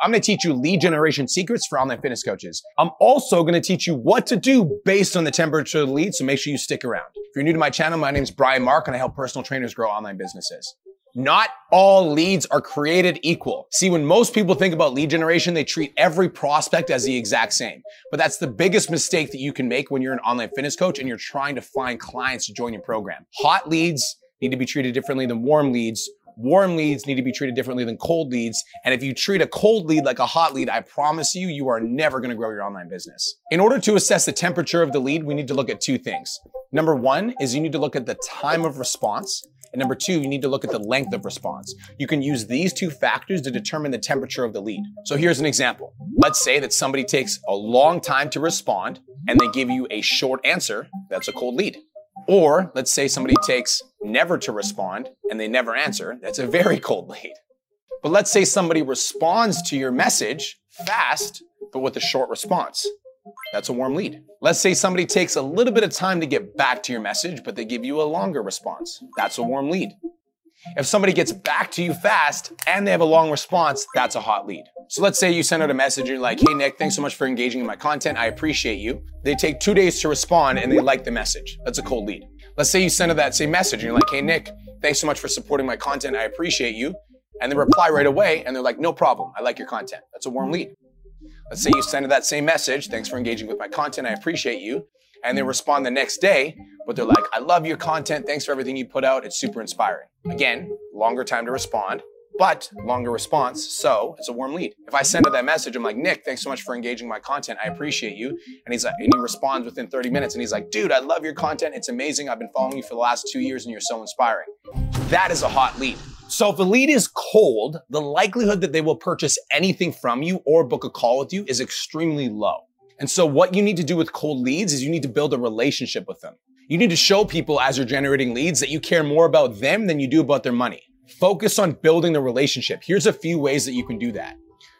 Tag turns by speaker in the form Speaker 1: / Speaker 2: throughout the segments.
Speaker 1: I'm going to teach you lead generation secrets for online fitness coaches. I'm also going to teach you what to do based on the temperature of the lead. So make sure you stick around. If you're new to my channel, my name is Brian Mark and I help personal trainers grow online businesses. Not all leads are created equal. See, when most people think about lead generation, they treat every prospect as the exact same. But that's the biggest mistake that you can make when you're an online fitness coach and you're trying to find clients to join your program. Hot leads need to be treated differently than warm leads. Warm leads need to be treated differently than cold leads. And if you treat a cold lead like a hot lead, I promise you, you are never going to grow your online business. In order to assess the temperature of the lead, we need to look at two things. Number one is you need to look at the time of response. And number two, you need to look at the length of response. You can use these two factors to determine the temperature of the lead. So here's an example. Let's say that somebody takes a long time to respond and they give you a short answer. That's a cold lead. Or let's say somebody takes never to respond and they never answer. That's a very cold lead. But let's say somebody responds to your message fast, but with a short response. That's a warm lead. Let's say somebody takes a little bit of time to get back to your message, but they give you a longer response. That's a warm lead. If somebody gets back to you fast and they have a long response, that's a hot lead. So let's say you send out a message and you're like, hey, Nick, thanks so much for engaging in my content. I appreciate you. They take two days to respond and they like the message. That's a cold lead. Let's say you send out that same message and you're like, hey, Nick, thanks so much for supporting my content. I appreciate you. And they reply right away and they're like, no problem. I like your content. That's a warm lead. Let's say you send out that same message. Thanks for engaging with my content. I appreciate you. And they respond the next day, but they're like, I love your content. Thanks for everything you put out. It's super inspiring. Again, longer time to respond, but longer response. So it's a warm lead. If I send her that message, I'm like, Nick, thanks so much for engaging my content. I appreciate you. And he's like, and he responds within 30 minutes and he's like, dude, I love your content. It's amazing. I've been following you for the last two years and you're so inspiring. That is a hot lead. So if a lead is cold, the likelihood that they will purchase anything from you or book a call with you is extremely low. And so what you need to do with cold leads is you need to build a relationship with them. You need to show people as you're generating leads that you care more about them than you do about their money. Focus on building the relationship. Here's a few ways that you can do that.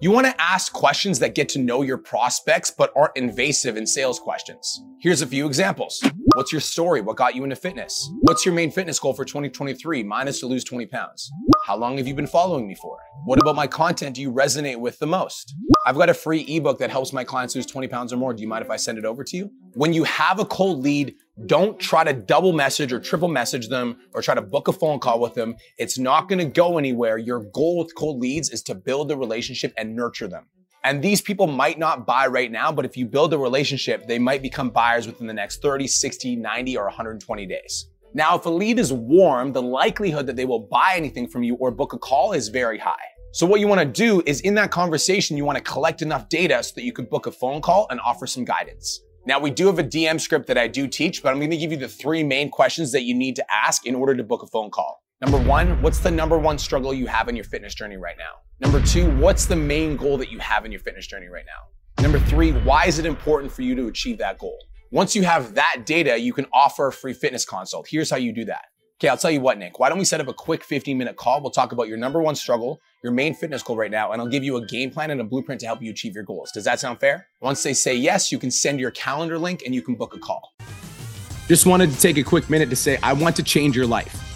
Speaker 1: You want to ask questions that get to know your prospects but aren't invasive in sales questions. Here's a few examples. What's your story? What got you into fitness? What's your main fitness goal for 2023? Mine is to lose 20 pounds. How long have you been following me for? What about my content do you resonate with the most? I've got a free ebook that helps my clients lose 20 pounds or more. Do you mind if I send it over to you? When you have a cold lead, don't try to double message or triple message them or try to book a phone call with them. It's not going to go anywhere. Your goal with cold leads is to build a relationship and nurture them. And these people might not buy right now, but if you build a relationship, they might become buyers within the next 30, 60, 90, or 120 days. Now, if a lead is warm, the likelihood that they will buy anything from you or book a call is very high. So what you want to do is in that conversation, you want to collect enough data so that you can book a phone call and offer some guidance. Now, we do have a DM script that I do teach, but I'm to give you the three main questions that you need to ask in order to book a phone call. Number one, what's the number one struggle you have in your fitness journey right now? Number two, what's the main goal that you have in your fitness journey right now? Number three, why is it important for you to achieve that goal? Once you have that data, you can offer a free fitness consult. Here's how you do that. Okay, I'll tell you what, Nick. Why don't we set up a quick 15 minute call? We'll talk about your number one struggle, your main fitness goal right now, and I'll give you a game plan and a blueprint to help you achieve your goals. Does that sound fair? Once they say yes, you can send your calendar link and you can book a call. Just wanted to take a quick minute to say, I want to change your life.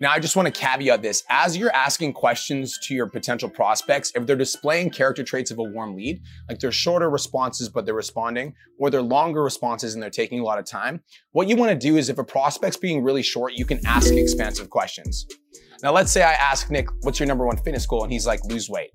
Speaker 1: Now, I just want to caveat this. As you're asking questions to your potential prospects, if they're displaying character traits of a warm lead, like they're shorter responses, but they're responding, or they're longer responses and they're taking a lot of time, what you want to do is if a prospect's being really short, you can ask expansive questions. Now, let's say I ask Nick, what's your number one fitness goal? And he's like, lose weight.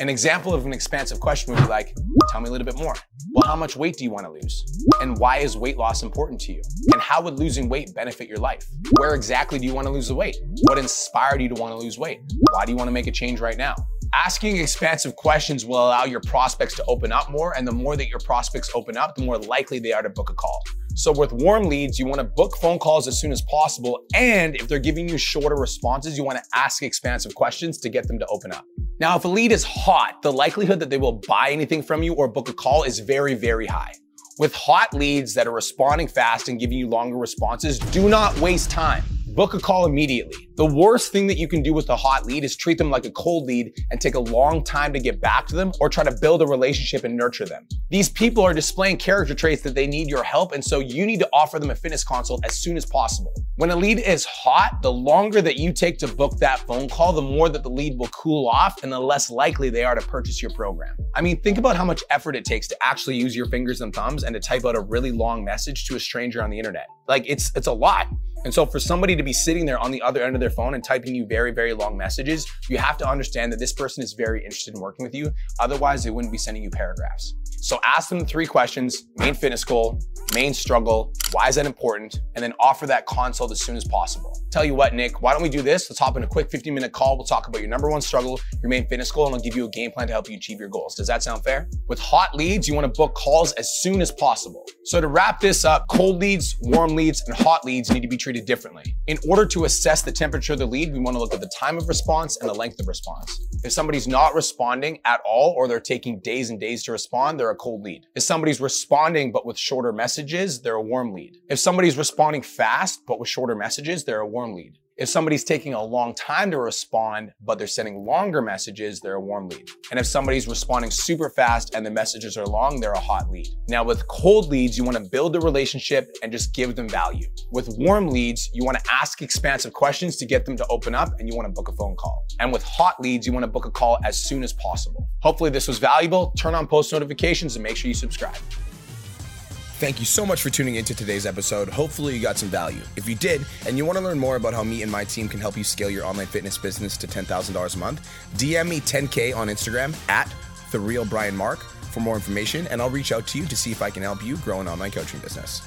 Speaker 1: An example of an expansive question would be like, tell me a little bit more. Well, how much weight do you want to lose? And why is weight loss important to you? And how would losing weight benefit your life? Where exactly do you want to lose the weight? What inspired you to want to lose weight? Why do you want to make a change right now? Asking expansive questions will allow your prospects to open up more, and the more that your prospects open up, the more likely they are to book a call. So with warm leads, you want to book phone calls as soon as possible. And if they're giving you shorter responses, you want to ask expansive questions to get them to open up. Now, if a lead is hot, the likelihood that they will buy anything from you or book a call is very, very high. With hot leads that are responding fast and giving you longer responses, do not waste time book a call immediately. The worst thing that you can do with a hot lead is treat them like a cold lead and take a long time to get back to them or try to build a relationship and nurture them. These people are displaying character traits that they need your help, and so you need to offer them a fitness consult as soon as possible. When a lead is hot, the longer that you take to book that phone call, the more that the lead will cool off and the less likely they are to purchase your program. I mean, think about how much effort it takes to actually use your fingers and thumbs and to type out a really long message to a stranger on the internet. Like it's it's a lot. And so for somebody to be sitting there on the other end of their phone and typing you very, very long messages, you have to understand that this person is very interested in working with you. Otherwise, they wouldn't be sending you paragraphs. So ask them three questions, main fitness goal, main struggle, why is that important? And then offer that consult as soon as possible. Tell you what, Nick, why don't we do this? Let's hop in a quick 15 minute call. We'll talk about your number one struggle, your main fitness goal, and I'll give you a game plan to help you achieve your goals. Does that sound fair? With hot leads, you wanna book calls as soon as possible. So to wrap this up, cold leads, warm leads, and hot leads need to be treated differently. In order to assess the temperature of the lead, we wanna look at the time of response and the length of response. If somebody's not responding at all, or they're taking days and days to respond, they're a cold lead. If somebody's responding but with shorter messages, they're a warm lead. If somebody's responding fast but with shorter messages, they're a warm lead. If somebody's taking a long time to respond, but they're sending longer messages, they're a warm lead. And if somebody's responding super fast and the messages are long, they're a hot lead. Now with cold leads, you wanna build a relationship and just give them value. With warm leads, you wanna ask expansive questions to get them to open up and you wanna book a phone call. And with hot leads, you wanna book a call as soon as possible. Hopefully this was valuable. Turn on post notifications and make sure you subscribe. Thank you so much for tuning into today's episode. Hopefully, you got some value. If you did, and you want to learn more about how me and my team can help you scale your online fitness business to $10,000 a month, DM me 10K on Instagram at The Real Brian Mark for more information, and I'll reach out to you to see if I can help you grow an online coaching business.